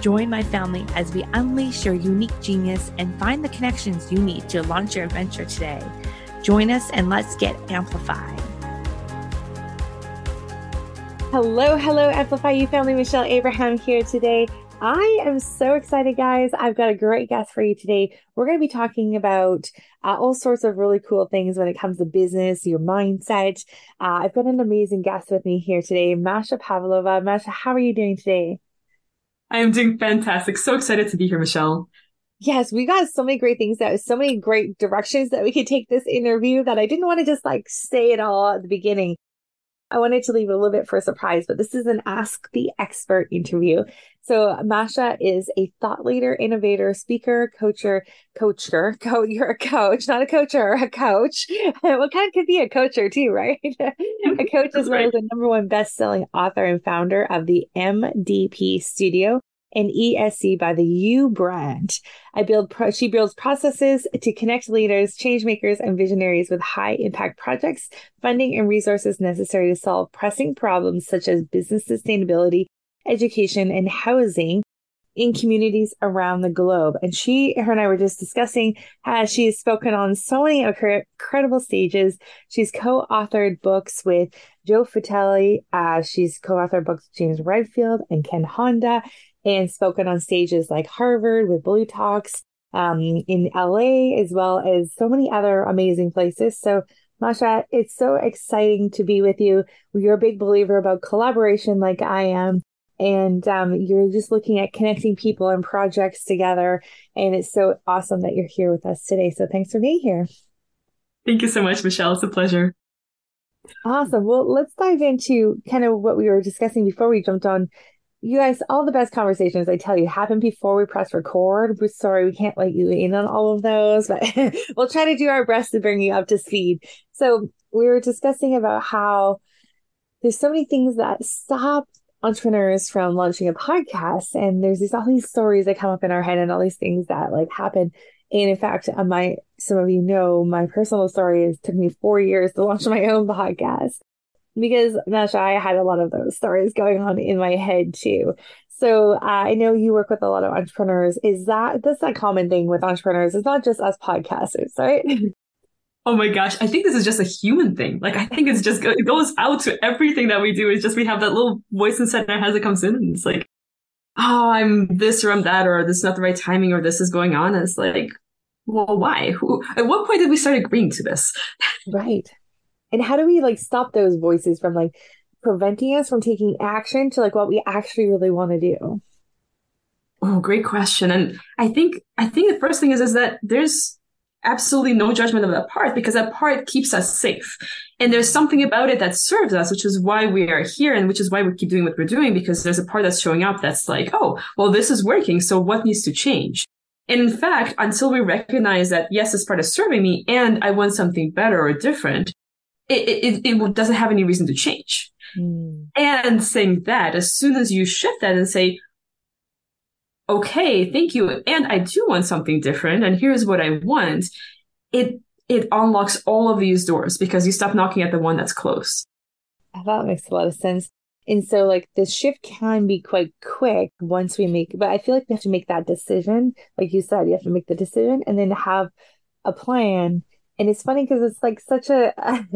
Join my family as we unleash your unique genius and find the connections you need to launch your adventure today. Join us and let's get amplified. Hello, hello, Amplify You family. Michelle Abraham here today. I am so excited, guys. I've got a great guest for you today. We're going to be talking about uh, all sorts of really cool things when it comes to business, your mindset. Uh, I've got an amazing guest with me here today, Masha Pavlova. Masha, how are you doing today? I am doing fantastic. So excited to be here, Michelle. Yes, we got so many great things that so many great directions that we could take this interview that I didn't want to just like say it all at the beginning. I wanted to leave a little bit for a surprise, but this is an Ask the Expert interview. So Masha is a thought leader, innovator, speaker, coacher, coacher. Co- you're a coach, not a coacher, a coach. what kind could be a coacher too, right? a coach as well as the number one best-selling author and founder of the MDP Studio and ESC by the You Brand. I build pro- she builds processes to connect leaders, change makers, and visionaries with high impact projects, funding, and resources necessary to solve pressing problems such as business sustainability, education, and housing in communities around the globe. And she, her and I were just discussing how she has spoken on so many incredible stages. She's co-authored books with Joe Vitale. Uh, she's co-authored books with James Redfield and Ken Honda and spoken on stages like Harvard with Blue Talks, um, in LA, as well as so many other amazing places. So, Masha, it's so exciting to be with you. You're a big believer about collaboration, like I am. And um, you're just looking at connecting people and projects together. And it's so awesome that you're here with us today. So, thanks for being here. Thank you so much, Michelle. It's a pleasure. Awesome. Well, let's dive into kind of what we were discussing before we jumped on you guys, all the best conversations I tell you happen before we press record. We're sorry we can't let you in on all of those, but we'll try to do our best to bring you up to speed. So we were discussing about how there's so many things that stop entrepreneurs from launching a podcast, and there's these all these stories that come up in our head and all these things that like happen. And in fact, my some of you know my personal story is took me four years to launch my own podcast because Masha, I had a lot of those stories going on in my head too. So uh, I know you work with a lot of entrepreneurs. Is that that's a common thing with entrepreneurs? It's not just us podcasters, right? Oh my gosh, I think this is just a human thing. Like I think it's just it goes out to everything that we do. It's just we have that little voice inside our heads that comes in, and it's like, oh, I'm this or I'm that, or this is not the right timing, or this is going on. And it's like, well, why? Who? At what point did we start agreeing to this? Right. And how do we like stop those voices from like preventing us from taking action to like what we actually really want to do? Oh, great question. And I think I think the first thing is is that there's absolutely no judgment of that part because that part keeps us safe. And there's something about it that serves us, which is why we are here and which is why we keep doing what we're doing because there's a part that's showing up that's like, oh, well, this is working. So what needs to change? And in fact, until we recognize that, yes, this part is serving me and I want something better or different, it, it, it doesn't have any reason to change. Mm. And saying that, as soon as you shift that and say, okay, thank you. And I do want something different. And here's what I want. It, it unlocks all of these doors because you stop knocking at the one that's closed. That makes a lot of sense. And so like the shift can be quite quick once we make, but I feel like we have to make that decision. Like you said, you have to make the decision and then have a plan and it's funny because it's like such a, I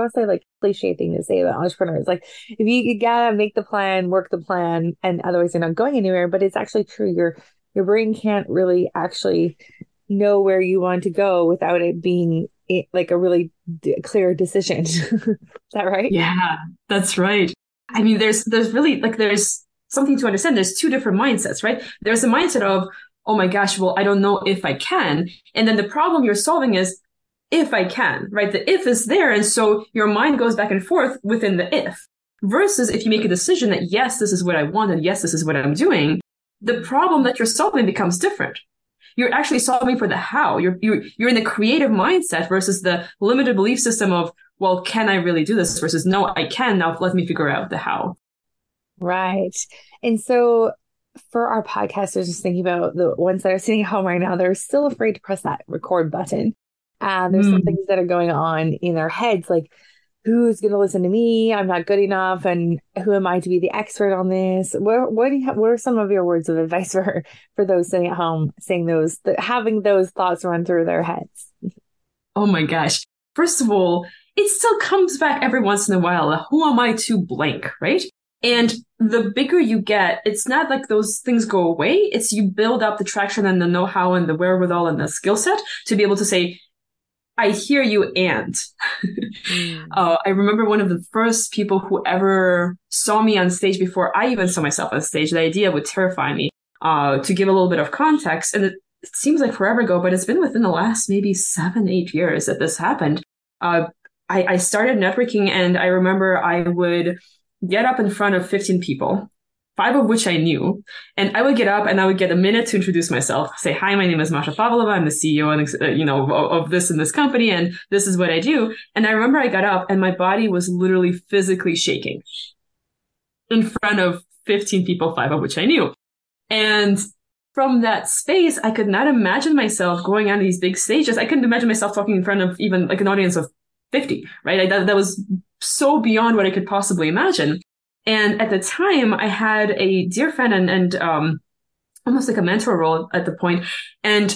would say like cliche thing to say about entrepreneurs. Like if you, you gotta make the plan, work the plan, and otherwise you're not going anywhere. But it's actually true. Your your brain can't really actually know where you want to go without it being like a really d- clear decision. Is that right? Yeah, that's right. I mean, there's there's really like there's something to understand. There's two different mindsets, right? There's a mindset of oh my gosh, well, I don't know if I can. And then the problem you're solving is if I can, right? The if is there. And so your mind goes back and forth within the if versus if you make a decision that yes, this is what I want and yes, this is what I'm doing, the problem that you're solving becomes different. You're actually solving for the how. You're, you're, you're in the creative mindset versus the limited belief system of, well, can I really do this versus no, I can. Now let me figure out the how. Right. And so for our podcasters, just thinking about the ones that are sitting at home right now, they're still afraid to press that record button. And there's mm. some things that are going on in their heads, like who's going to listen to me? I'm not good enough, and who am I to be the expert on this? What what do you what are some of your words of advice for for those sitting at home, saying those having those thoughts run through their heads? Oh my gosh! First of all, it still comes back every once in a while. Who am I to blank, right? And the bigger you get, it's not like those things go away. It's you build up the traction and the know-how and the wherewithal and the skill set to be able to say, I hear you and. mm. uh, I remember one of the first people who ever saw me on stage before I even saw myself on stage. The idea would terrify me. Uh, to give a little bit of context, and it, it, seems like forever ago, but it's been within the last maybe seven, eight years that this happened. Uh, I, I started networking, and I remember I would get up in front of 15 people five of which I knew. And I would get up and I would get a minute to introduce myself, say, hi, my name is Masha Pavlova. I'm the CEO and, uh, you know, of, this and this company. And this is what I do. And I remember I got up and my body was literally physically shaking in front of 15 people, five of which I knew. And from that space, I could not imagine myself going on these big stages. I couldn't imagine myself talking in front of even like an audience of 50, right? That, that was so beyond what I could possibly imagine. And at the time, I had a dear friend and, and um, almost like a mentor role at the point. And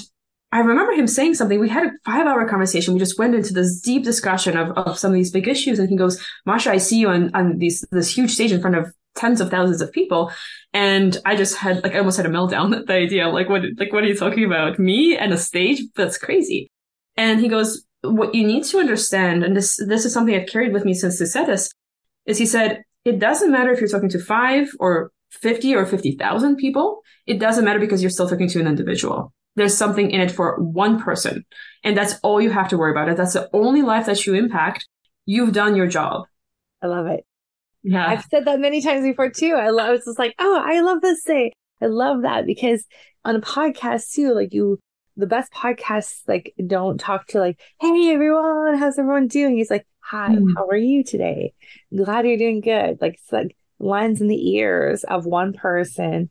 I remember him saying something. We had a five hour conversation. We just went into this deep discussion of, of some of these big issues. And he goes, Masha, I see you on, on these, this huge stage in front of tens of thousands of people. And I just had, like, I almost had a meltdown at the idea. Like, what, like, what are you talking about? Me and a stage? That's crazy. And he goes, what you need to understand, and this, this is something I've carried with me since this, is he said, it doesn't matter if you're talking to five or 50 or 50,000 people. It doesn't matter because you're still talking to an individual. There's something in it for one person. And that's all you have to worry about. It. That's the only life that you impact. You've done your job. I love it. Yeah. I've said that many times before too. I, love, I was just like, oh, I love this day. I love that because on a podcast too, like you, the best podcasts like don't talk to like, hey everyone, how's everyone doing? He's like, hi, mm. how are you today? Glad you're doing good. Like it's like lines in the ears of one person.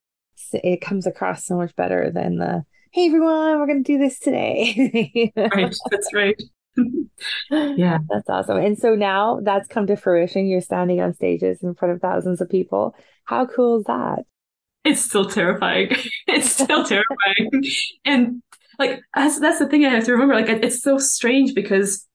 It comes across so much better than the, hey everyone, we're going to do this today. right. That's right. yeah. That's awesome. And so now that's come to fruition. You're standing on stages in front of thousands of people. How cool is that? It's still terrifying. it's still terrifying. And like that's that's the thing I have to remember. Like it's so strange because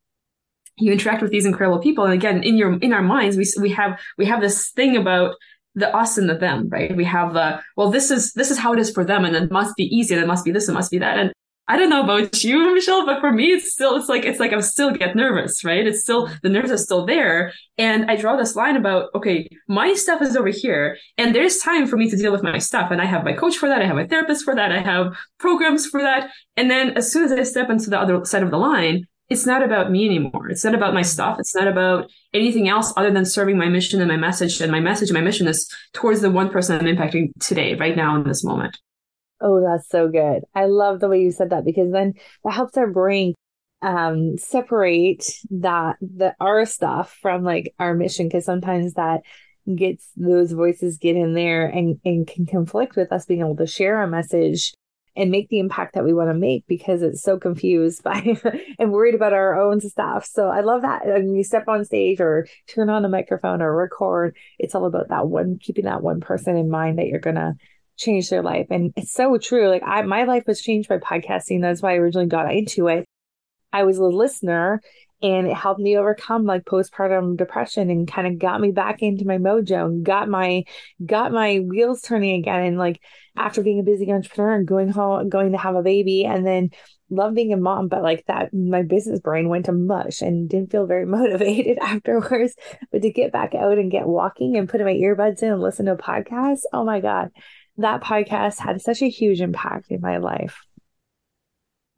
you interact with these incredible people, and again, in your in our minds, we we have we have this thing about the us and the them, right? We have the well, this is this is how it is for them, and it must be easy, and it must be this, it must be that, and I don't know about you, Michelle, but for me, it's still, it's like, it's like I'm still get nervous, right? It's still, the nerves are still there. And I draw this line about, okay, my stuff is over here and there's time for me to deal with my stuff. And I have my coach for that. I have my therapist for that. I have programs for that. And then as soon as I step into the other side of the line, it's not about me anymore. It's not about my stuff. It's not about anything else other than serving my mission and my message. And my message and my mission is towards the one person I'm impacting today, right now in this moment. Oh, that's so good. I love the way you said that because then that helps our brain um separate that the our stuff from like our mission because sometimes that gets those voices get in there and and can conflict with us being able to share our message and make the impact that we want to make because it's so confused by and worried about our own stuff. So I love that. When you step on stage or turn on a microphone or record, it's all about that one, keeping that one person in mind that you're going to change their life. And it's so true. Like I, my life was changed by podcasting. That's why I originally got into it. I was a listener and it helped me overcome like postpartum depression and kind of got me back into my mojo and got my got my wheels turning again and like after being a busy entrepreneur and going home going to have a baby and then love being a mom but like that my business brain went to mush and didn't feel very motivated afterwards but to get back out and get walking and putting my earbuds in and listen to a podcast oh my god that podcast had such a huge impact in my life.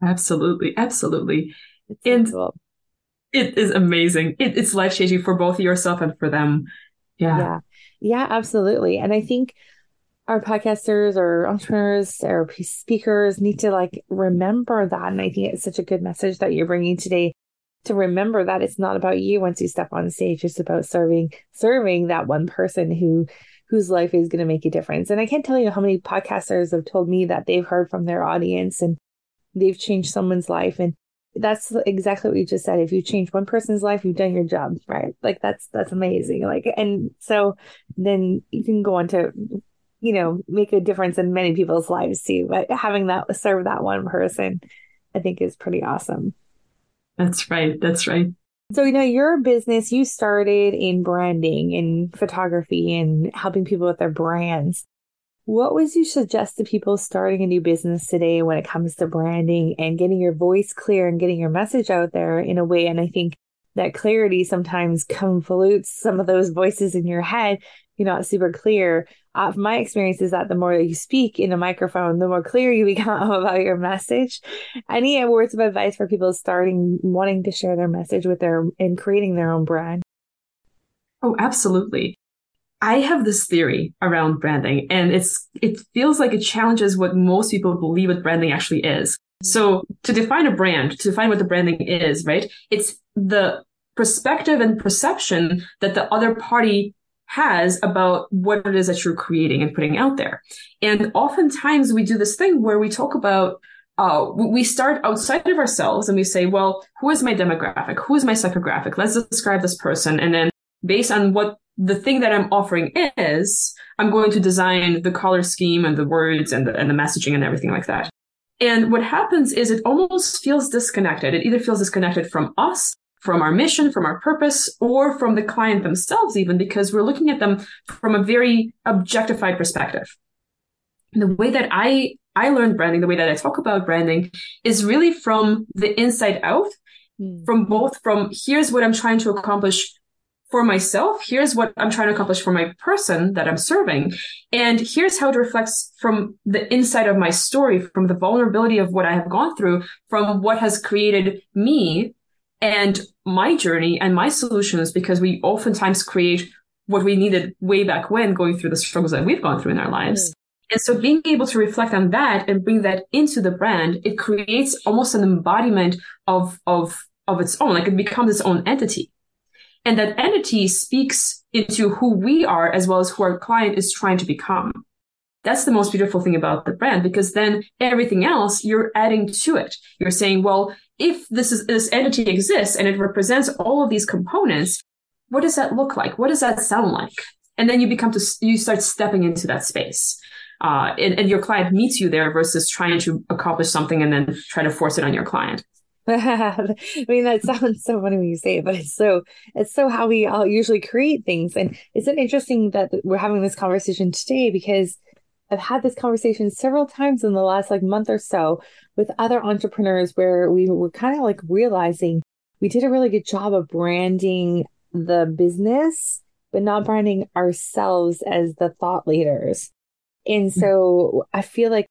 Absolutely. Absolutely. It's and cool. It is amazing. It, it's life changing for both yourself and for them. Yeah. Yeah. Yeah, absolutely. And I think our podcasters or entrepreneurs or speakers need to like remember that. And I think it's such a good message that you're bringing today to remember that it's not about you once you step on stage. It's about serving, serving that one person who, whose life is going to make a difference. And I can't tell you how many podcasters have told me that they've heard from their audience and they've changed someone's life. And that's exactly what you just said. If you change one person's life, you've done your job, right? Like that's that's amazing. Like and so then you can go on to you know make a difference in many people's lives too. But having that serve that one person, I think is pretty awesome. That's right. That's right. So, you know, your business, you started in branding and photography and helping people with their brands. What would you suggest to people starting a new business today when it comes to branding and getting your voice clear and getting your message out there in a way? And I think that clarity sometimes convolutes some of those voices in your head. You're not super clear. Uh, my experience is that the more that you speak in a microphone, the more clear you become about your message. Any words of advice for people starting wanting to share their message with their and creating their own brand? Oh, absolutely. I have this theory around branding and it's, it feels like it challenges what most people believe what branding actually is. So to define a brand, to define what the branding is, right? It's the perspective and perception that the other party has about what it is that you're creating and putting out there. And oftentimes we do this thing where we talk about uh, we start outside of ourselves and we say, well, who is my demographic? Who is my psychographic? Let's describe this person. And then based on what the thing that I'm offering is, I'm going to design the color scheme and the words and the, and the messaging and everything like that. And what happens is it almost feels disconnected. It either feels disconnected from us, from our mission, from our purpose, or from the client themselves, even because we're looking at them from a very objectified perspective. And the way that I, I learned branding, the way that I talk about branding is really from the inside out, mm. from both from here's what I'm trying to accomplish for myself. Here's what I'm trying to accomplish for my person that I'm serving. And here's how it reflects from the inside of my story, from the vulnerability of what I have gone through, from what has created me and my journey and my solutions, because we oftentimes create what we needed way back when going through the struggles that we've gone through in our lives. Mm. And so being able to reflect on that and bring that into the brand, it creates almost an embodiment of, of, of its own. Like it becomes its own entity. And that entity speaks into who we are as well as who our client is trying to become. That's the most beautiful thing about the brand because then everything else you're adding to it. You're saying, well, if this is, this entity exists and it represents all of these components, what does that look like? What does that sound like? And then you become to, you start stepping into that space. Uh, and, and your client meets you there versus trying to accomplish something and then try to force it on your client. I mean, that sounds so funny when you say it, but it's so it's so how we all usually create things. And it's an interesting that we're having this conversation today because I've had this conversation several times in the last like month or so with other entrepreneurs where we were kind of like realizing we did a really good job of branding the business, but not branding ourselves as the thought leaders. And hmm. so I feel like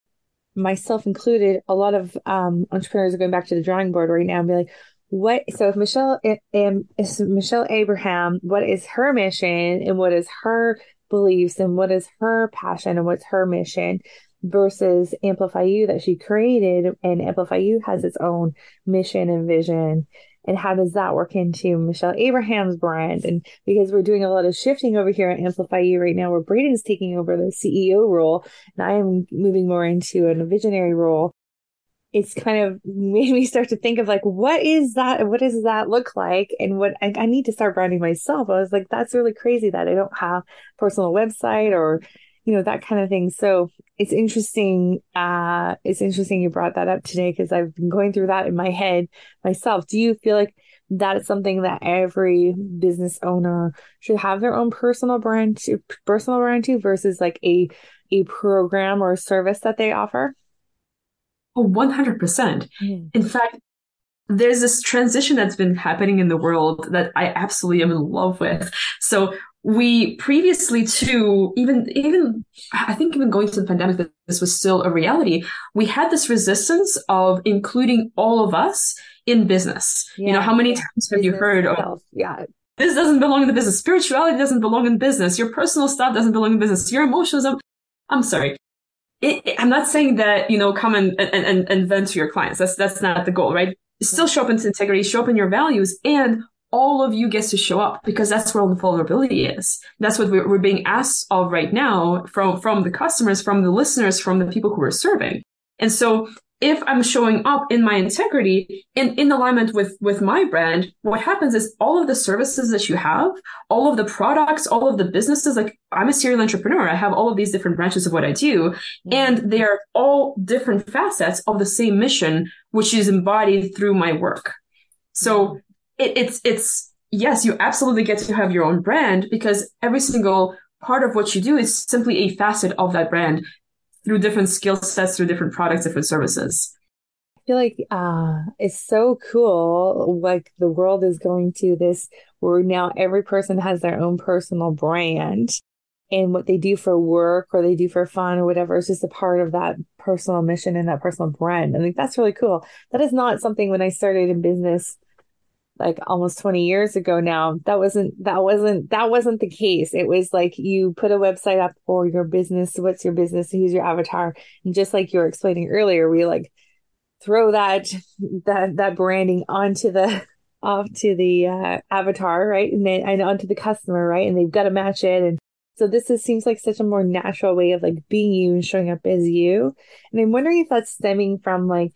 myself included, a lot of um, entrepreneurs are going back to the drawing board right now and be like, what? So if Michelle, is Michelle Abraham, what is her mission and what is her beliefs and what is her passion and what's her mission versus Amplify You that she created and Amplify You has its own mission and vision and how does that work into Michelle Abraham's brand? And because we're doing a lot of shifting over here at Amplify You right now, where Braden's taking over the CEO role and I am moving more into a visionary role. It's kind of made me start to think of like, what is that? What does that look like? And what I, I need to start branding myself. I was like, that's really crazy that I don't have a personal website or you know that kind of thing so it's interesting uh it's interesting you brought that up today because i've been going through that in my head myself do you feel like that is something that every business owner should have their own personal brand to personal brand to versus like a a program or a service that they offer oh 100% mm. in fact there's this transition that's been happening in the world that I absolutely am in love with. So we previously too, even, even, I think even going to the pandemic, this was still a reality. We had this resistance of including all of us in business. Yeah, you know, how many times have business you heard of, yeah, this doesn't belong in the business. Spirituality doesn't belong in business. Your personal stuff doesn't belong in business. Your emotions I'm sorry. It, it, I'm not saying that, you know, come and, and, and, and vent to your clients. That's, that's not the goal, right? Still show up in integrity, show up in your values and all of you gets to show up because that's where all the vulnerability is. That's what we're, we're being asked of right now from, from the customers, from the listeners, from the people who are serving. And so if I'm showing up in my integrity in, in alignment with, with my brand, what happens is all of the services that you have, all of the products, all of the businesses, like I'm a serial entrepreneur. I have all of these different branches of what I do, and they are all different facets of the same mission, which is embodied through my work. So it, it's, it's, yes, you absolutely get to have your own brand because every single part of what you do is simply a facet of that brand through different skill sets, through different products, different services. I feel like uh, it's so cool. Like the world is going to this where now every person has their own personal brand and what they do for work or they do for fun or whatever is just a part of that personal mission and that personal brand. I think that's really cool. That is not something when I started in business like almost 20 years ago now that wasn't that wasn't that wasn't the case. It was like you put a website up for your business what's your business who's your avatar and just like you were explaining earlier we like throw that that that branding onto the off to the uh, avatar right? And then and onto the customer right? And they've got to match it. And so this is, seems like such a more natural way of like being you and showing up as you. And i'm wondering if that's stemming from like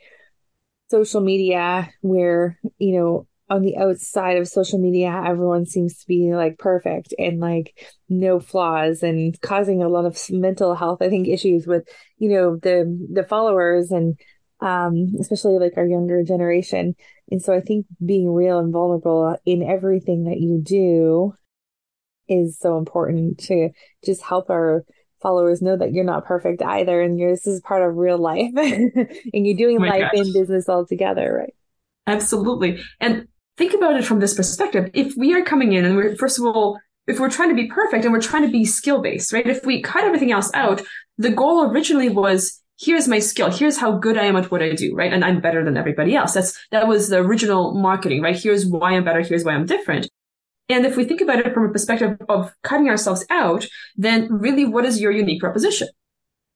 social media where you know on the outside of social media, everyone seems to be like perfect and like no flaws and causing a lot of mental health, I think, issues with, you know, the the followers and um, especially like our younger generation. And so I think being real and vulnerable in everything that you do is so important to just help our followers know that you're not perfect either and you're this is part of real life and you're doing oh life gosh. in business all together right absolutely and think about it from this perspective. If we are coming in and we're, first of all, if we're trying to be perfect and we're trying to be skill based, right? If we cut everything else out, the goal originally was here's my skill. Here's how good I am at what I do, right? And I'm better than everybody else. That's, that was the original marketing, right? Here's why I'm better. Here's why I'm different. And if we think about it from a perspective of cutting ourselves out, then really what is your unique proposition?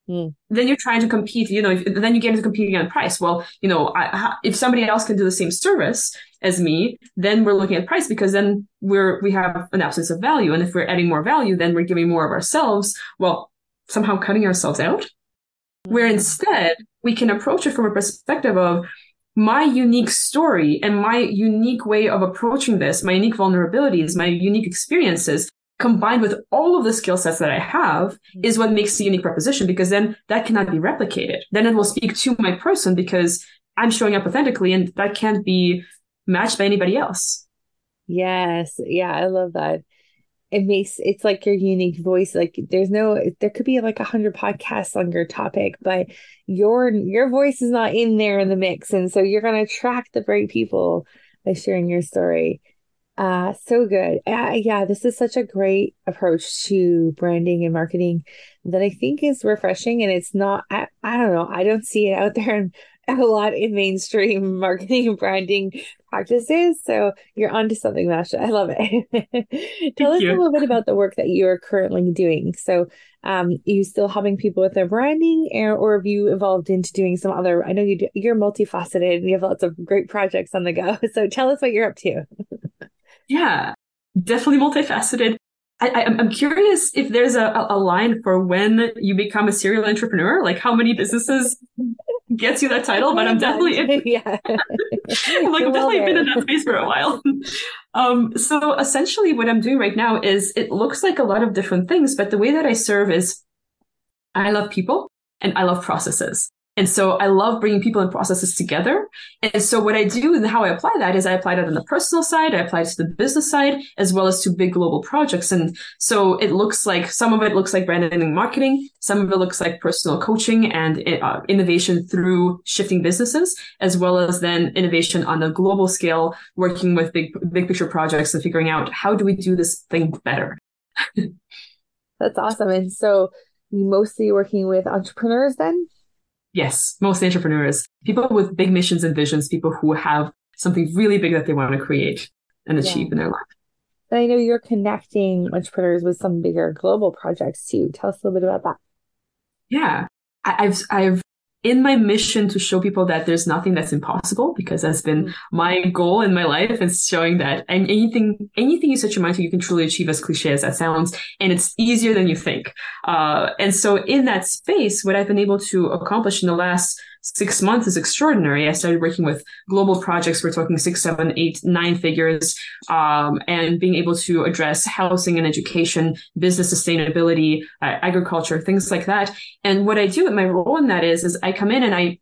Mm. Then you're trying to compete, you know, if, then you get into competing on price. Well, you know, I, if somebody else can do the same service as me, then we're looking at price because then we're, we have an absence of value. And if we're adding more value, then we're giving more of ourselves. Well, somehow cutting ourselves out. Mm. Where instead we can approach it from a perspective of, my unique story and my unique way of approaching this, my unique vulnerabilities, my unique experiences combined with all of the skill sets that I have mm-hmm. is what makes the unique proposition because then that cannot be replicated. Then it will speak to my person because I'm showing up authentically and that can't be matched by anybody else. Yes. Yeah. I love that. It makes it's like your unique voice. Like there's no there could be like a hundred podcasts on your topic, but your your voice is not in there in the mix. And so you're gonna attract the right people by sharing your story. Uh, so good. Uh, yeah, this is such a great approach to branding and marketing that I think is refreshing. And it's not, I, I don't know, I don't see it out there a lot in mainstream marketing and branding practices. So you're onto something, Masha. I love it. Tell us you. a little bit about the work that you are currently doing. So, um, you still helping people with their branding, or, or have you evolved into doing some other? I know you do, you're multifaceted and you have lots of great projects on the go. So tell us what you're up to. Yeah, definitely multifaceted. I, am curious if there's a, a line for when you become a serial entrepreneur, like how many businesses gets you that title, but I'm definitely in, yeah. like I've definitely been in that space for a while. Um, so essentially what I'm doing right now is it looks like a lot of different things, but the way that I serve is I love people and I love processes. And so I love bringing people and processes together. And so what I do and how I apply that is I apply that on the personal side, I apply it to the business side, as well as to big global projects. And so it looks like some of it looks like branding and marketing. Some of it looks like personal coaching and uh, innovation through shifting businesses, as well as then innovation on a global scale, working with big, big picture projects and figuring out how do we do this thing better. That's awesome. And so mostly working with entrepreneurs then? Yes, mostly entrepreneurs, people with big missions and visions, people who have something really big that they want to create and achieve yeah. in their life. And I know you're connecting entrepreneurs with some bigger global projects too. Tell us a little bit about that. Yeah. I've, I've, in my mission to show people that there's nothing that's impossible, because that's been mm-hmm. my goal in my life, is showing that and anything, anything you set your mind to, you can truly achieve as cliche as that sounds. And it's easier than you think. Uh, and so in that space, what I've been able to accomplish in the last six months is extraordinary. I started working with global projects. We're talking six, seven, eight, nine figures, um, and being able to address housing and education, business sustainability, uh, agriculture, things like that. And what I do with my role in that is, is I come in and I,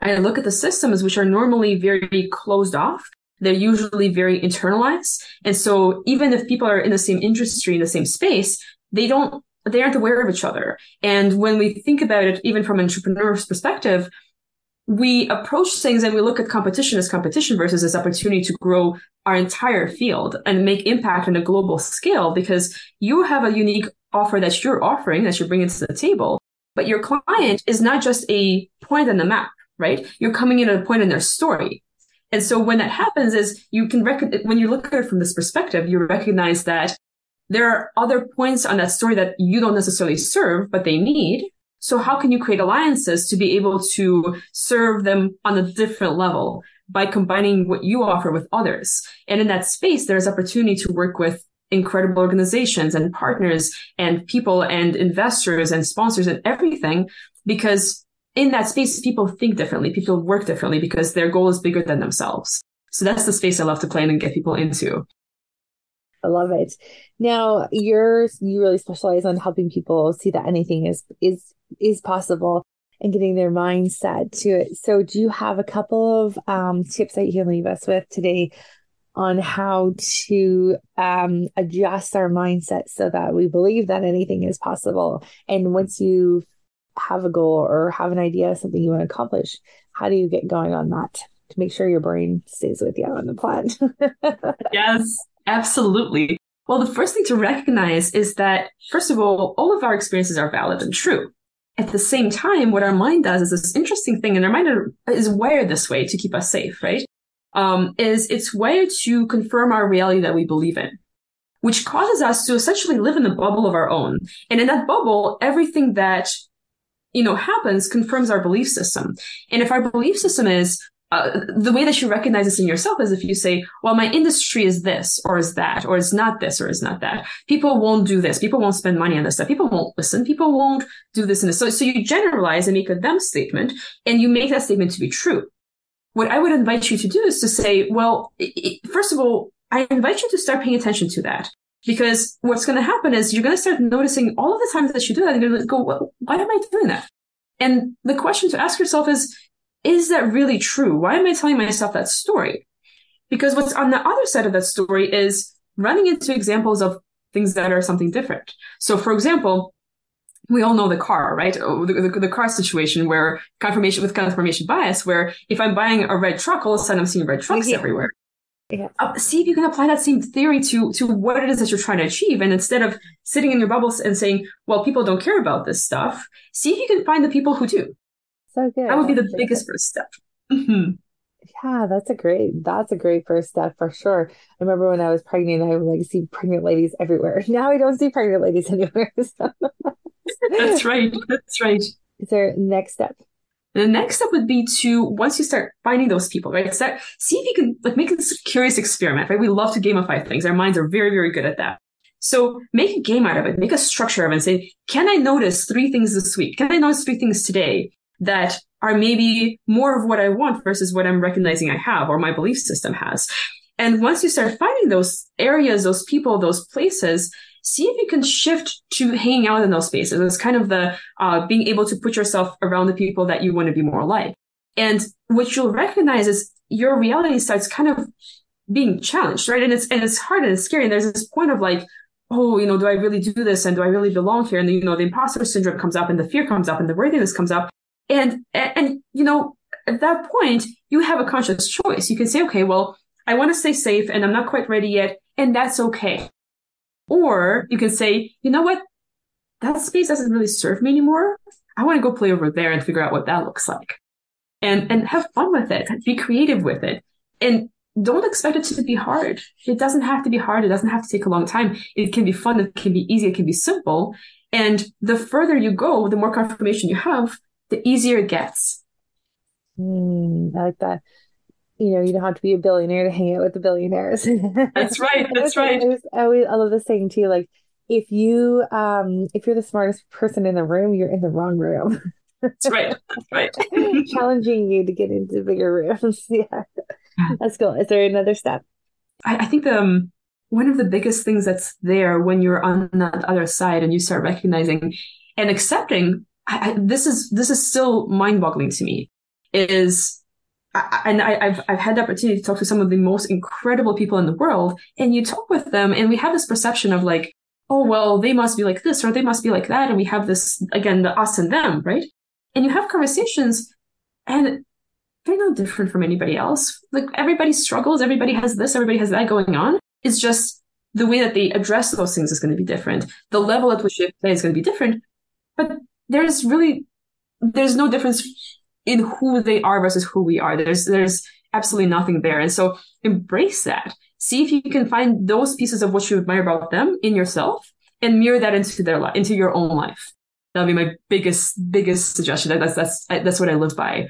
I look at the systems which are normally very closed off. They're usually very internalized. And so even if people are in the same industry, in the same space, they don't they aren't aware of each other. And when we think about it, even from an entrepreneur's perspective, we approach things and we look at competition as competition versus as opportunity to grow our entire field and make impact on a global scale because you have a unique offer that you're offering that you're bringing to the table. But your client is not just a point on the map, right? You're coming in at a point in their story. And so when that happens is you can recognize, when you look at it from this perspective, you recognize that there are other points on that story that you don't necessarily serve, but they need. So how can you create alliances to be able to serve them on a different level by combining what you offer with others? And in that space, there's opportunity to work with incredible organizations and partners and people and investors and sponsors and everything because in that space, people think differently. People work differently because their goal is bigger than themselves. So that's the space I love to play in and get people into. I love it. Now you're you really specialize on helping people see that anything is is is possible and getting their mindset to it. So do you have a couple of um, tips that you can leave us with today on how to um, adjust our mindset so that we believe that anything is possible? And once you have a goal or have an idea something you want to accomplish, how do you get going on that to make sure your brain stays with you on the plan? yes. Absolutely. Well, the first thing to recognize is that, first of all, all of our experiences are valid and true. At the same time, what our mind does is this interesting thing, and our mind is wired this way to keep us safe, right? Um, is it's wired to confirm our reality that we believe in, which causes us to essentially live in a bubble of our own. And in that bubble, everything that you know happens confirms our belief system. And if our belief system is uh, the way that you recognize this in yourself is if you say, well, my industry is this or is that, or it's not this or it's not that. People won't do this. People won't spend money on this stuff. People won't listen. People won't do this and this. So, so you generalize and make a them statement and you make that statement to be true. What I would invite you to do is to say, well, it, first of all, I invite you to start paying attention to that. Because what's going to happen is you're going to start noticing all of the times that you do that and you're going to go, well, why am I doing that? And the question to ask yourself is, is that really true? Why am I telling myself that story? Because what's on the other side of that story is running into examples of things that are something different. So, for example, we all know the car, right? Oh, the, the, the, car situation where confirmation with confirmation bias, where if I'm buying a red truck, all of a sudden I'm seeing red trucks yeah. everywhere. Yeah. Uh, see if you can apply that same theory to to what it is that you're trying to achieve, and instead of sitting in your bubbles and saying, "Well, people don't care about this stuff," see if you can find the people who do. So good. That would be the biggest first step. Mm-hmm. Yeah, that's a great that's a great first step for sure. I remember when I was pregnant, I would like see pregnant ladies everywhere. Now I don't see pregnant ladies anywhere. So. that's right. That's right. Is there next step? The next step would be to once you start finding those people, right? Start see if you can like make this curious experiment, right? We love to gamify things. Our minds are very, very good at that. So make a game out of it, make a structure of it and say, can I notice three things this week? Can I notice three things today that are maybe more of what I want versus what I'm recognizing I have or my belief system has. And once you start finding those areas, those people, those places, see if you can shift to hanging out in those spaces. It's kind of the uh, being able to put yourself around the people that you want to be more like. And what you'll recognize is your reality starts kind of being challenged, right? And it's and it's hard and it's scary. And there's this point of like, oh, you know, do I really do this and do I really belong here? And you know, the imposter syndrome comes up and the fear comes up and the worthiness comes up. And, and, you know, at that point, you have a conscious choice. You can say, okay, well, I want to stay safe and I'm not quite ready yet. And that's okay. Or you can say, you know what? That space doesn't really serve me anymore. I want to go play over there and figure out what that looks like and, and have fun with it. Be creative with it and don't expect it to be hard. It doesn't have to be hard. It doesn't have to take a long time. It can be fun. It can be easy. It can be simple. And the further you go, the more confirmation you have, the easier it gets. Mm, I like that. You know, you don't have to be a billionaire to hang out with the billionaires. That's right. That's right. I, always, I love the saying too. Like, if you um if you're the smartest person in the room, you're in the wrong room. That's right. That's right. Challenging you to get into bigger rooms. yeah. That's cool. Is there another step? I, I think um one of the biggest things that's there when you're on that other side and you start recognizing and accepting I, I, this is this is still mind-boggling to me is and I, have I've had the opportunity to talk to some of the most incredible people in the world, and you talk with them, and we have this perception of like, oh well, they must be like this or they must be like that, and we have this again the us and them, right? And you have conversations, and they're no different from anybody else. Like everybody struggles, everybody has this, everybody has that going on. It's just the way that they address those things is going to be different. The level at which they play is going to be different. But there's really there's no difference in who they are versus who we are. There's there's absolutely nothing there. And so embrace that. See if you can find those pieces of what you admire about them in yourself and mirror that into their life, into your own life. That'll be my biggest biggest suggestion. That's that's that's what I live by.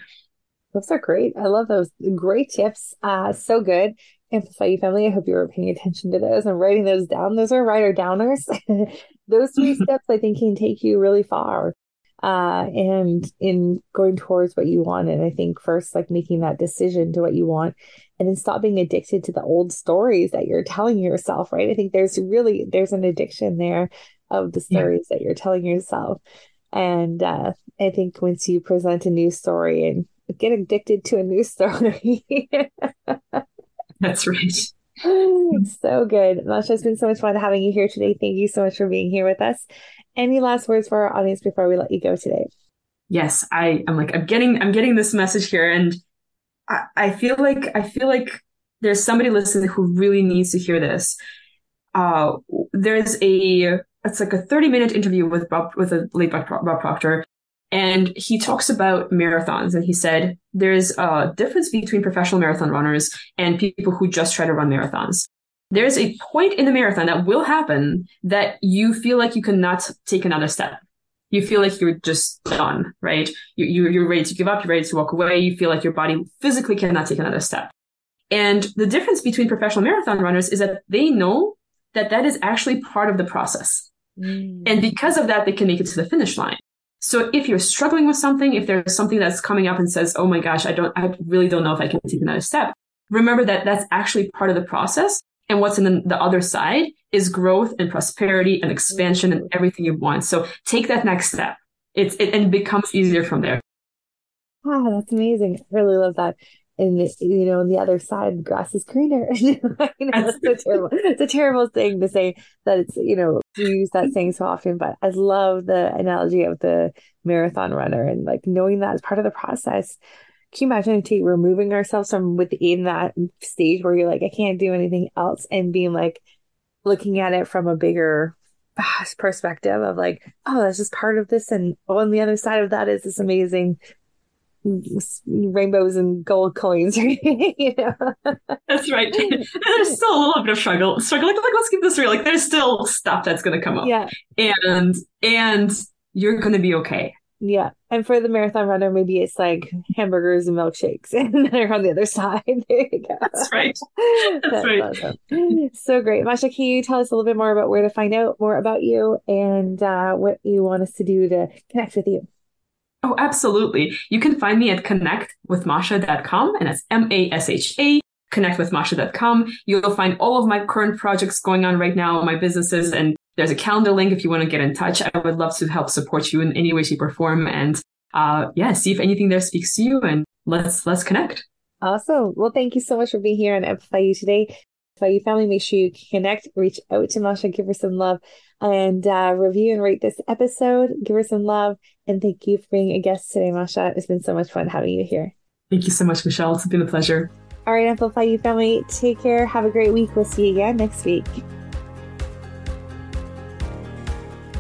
Those are great. I love those. Great tips. Uh, so good. Amplify You family. I hope you were paying attention to those and writing those down. Those are writer downers. those three steps I think can take you really far uh, and in going towards what you want. And I think first, like making that decision to what you want, and then stop being addicted to the old stories that you're telling yourself. Right? I think there's really there's an addiction there of the stories yeah. that you're telling yourself. And uh, I think once you present a new story and get addicted to a new story. That's right. so good. Masha, it's been so much fun having you here today. Thank you so much for being here with us. Any last words for our audience before we let you go today? Yes, I am like I'm getting I'm getting this message here and I, I feel like I feel like there's somebody listening who really needs to hear this. Uh there's a it's like a 30 minute interview with Bob with a late Bob Proctor and he talks about marathons and he said there's a difference between professional marathon runners and people who just try to run marathons there's a point in the marathon that will happen that you feel like you cannot take another step. You feel like you're just done, right? You, you, you're ready to give up. You're ready to walk away. You feel like your body physically cannot take another step. And the difference between professional marathon runners is that they know that that is actually part of the process. Mm. And because of that, they can make it to the finish line. So if you're struggling with something, if there's something that's coming up and says, Oh my gosh, I don't, I really don't know if I can take another step. Remember that that's actually part of the process and what's in the other side is growth and prosperity and expansion and everything you want. So take that next step. It's it and it becomes easier from there. Wow, that's amazing. I really love that. And you know, on the other side, the grass is greener. you know, it's a terrible, it's a terrible thing to say that it's you know we use that saying so often. But I love the analogy of the marathon runner and like knowing that as part of the process can you imagine take removing ourselves from within that stage where you're like, I can't do anything else and being like looking at it from a bigger perspective of like, oh, that's just part of this. And on the other side of that is this amazing rainbows and gold coins. you know? That's right. there's still a little bit of struggle. Struggle. Like, like, let's keep this real. Like, there's still stuff that's going to come up. Yeah. And and you're going to be okay. Yeah. And for the marathon runner, maybe it's like hamburgers and milkshakes, and they're on the other side. There you go. That's right. That's, That's right. Awesome. So great. Masha, can you tell us a little bit more about where to find out more about you and uh, what you want us to do to connect with you? Oh, absolutely. You can find me at connectwithmasha.com, and that's M A S H A connectwithmasha.com. You'll find all of my current projects going on right now, my businesses, and there's a calendar link if you want to get in touch. I would love to help support you in any way, shape, or form. And uh, yeah, see if anything there speaks to you and let's let's connect. Awesome. Well, thank you so much for being here on Amplify You today. You family, make sure you connect, reach out to Masha, give her some love, and uh, review and rate this episode. Give her some love. And thank you for being a guest today, Masha. It's been so much fun having you here. Thank you so much, Michelle. It's been a pleasure. All right, Amplify You family, take care. Have a great week. We'll see you again next week.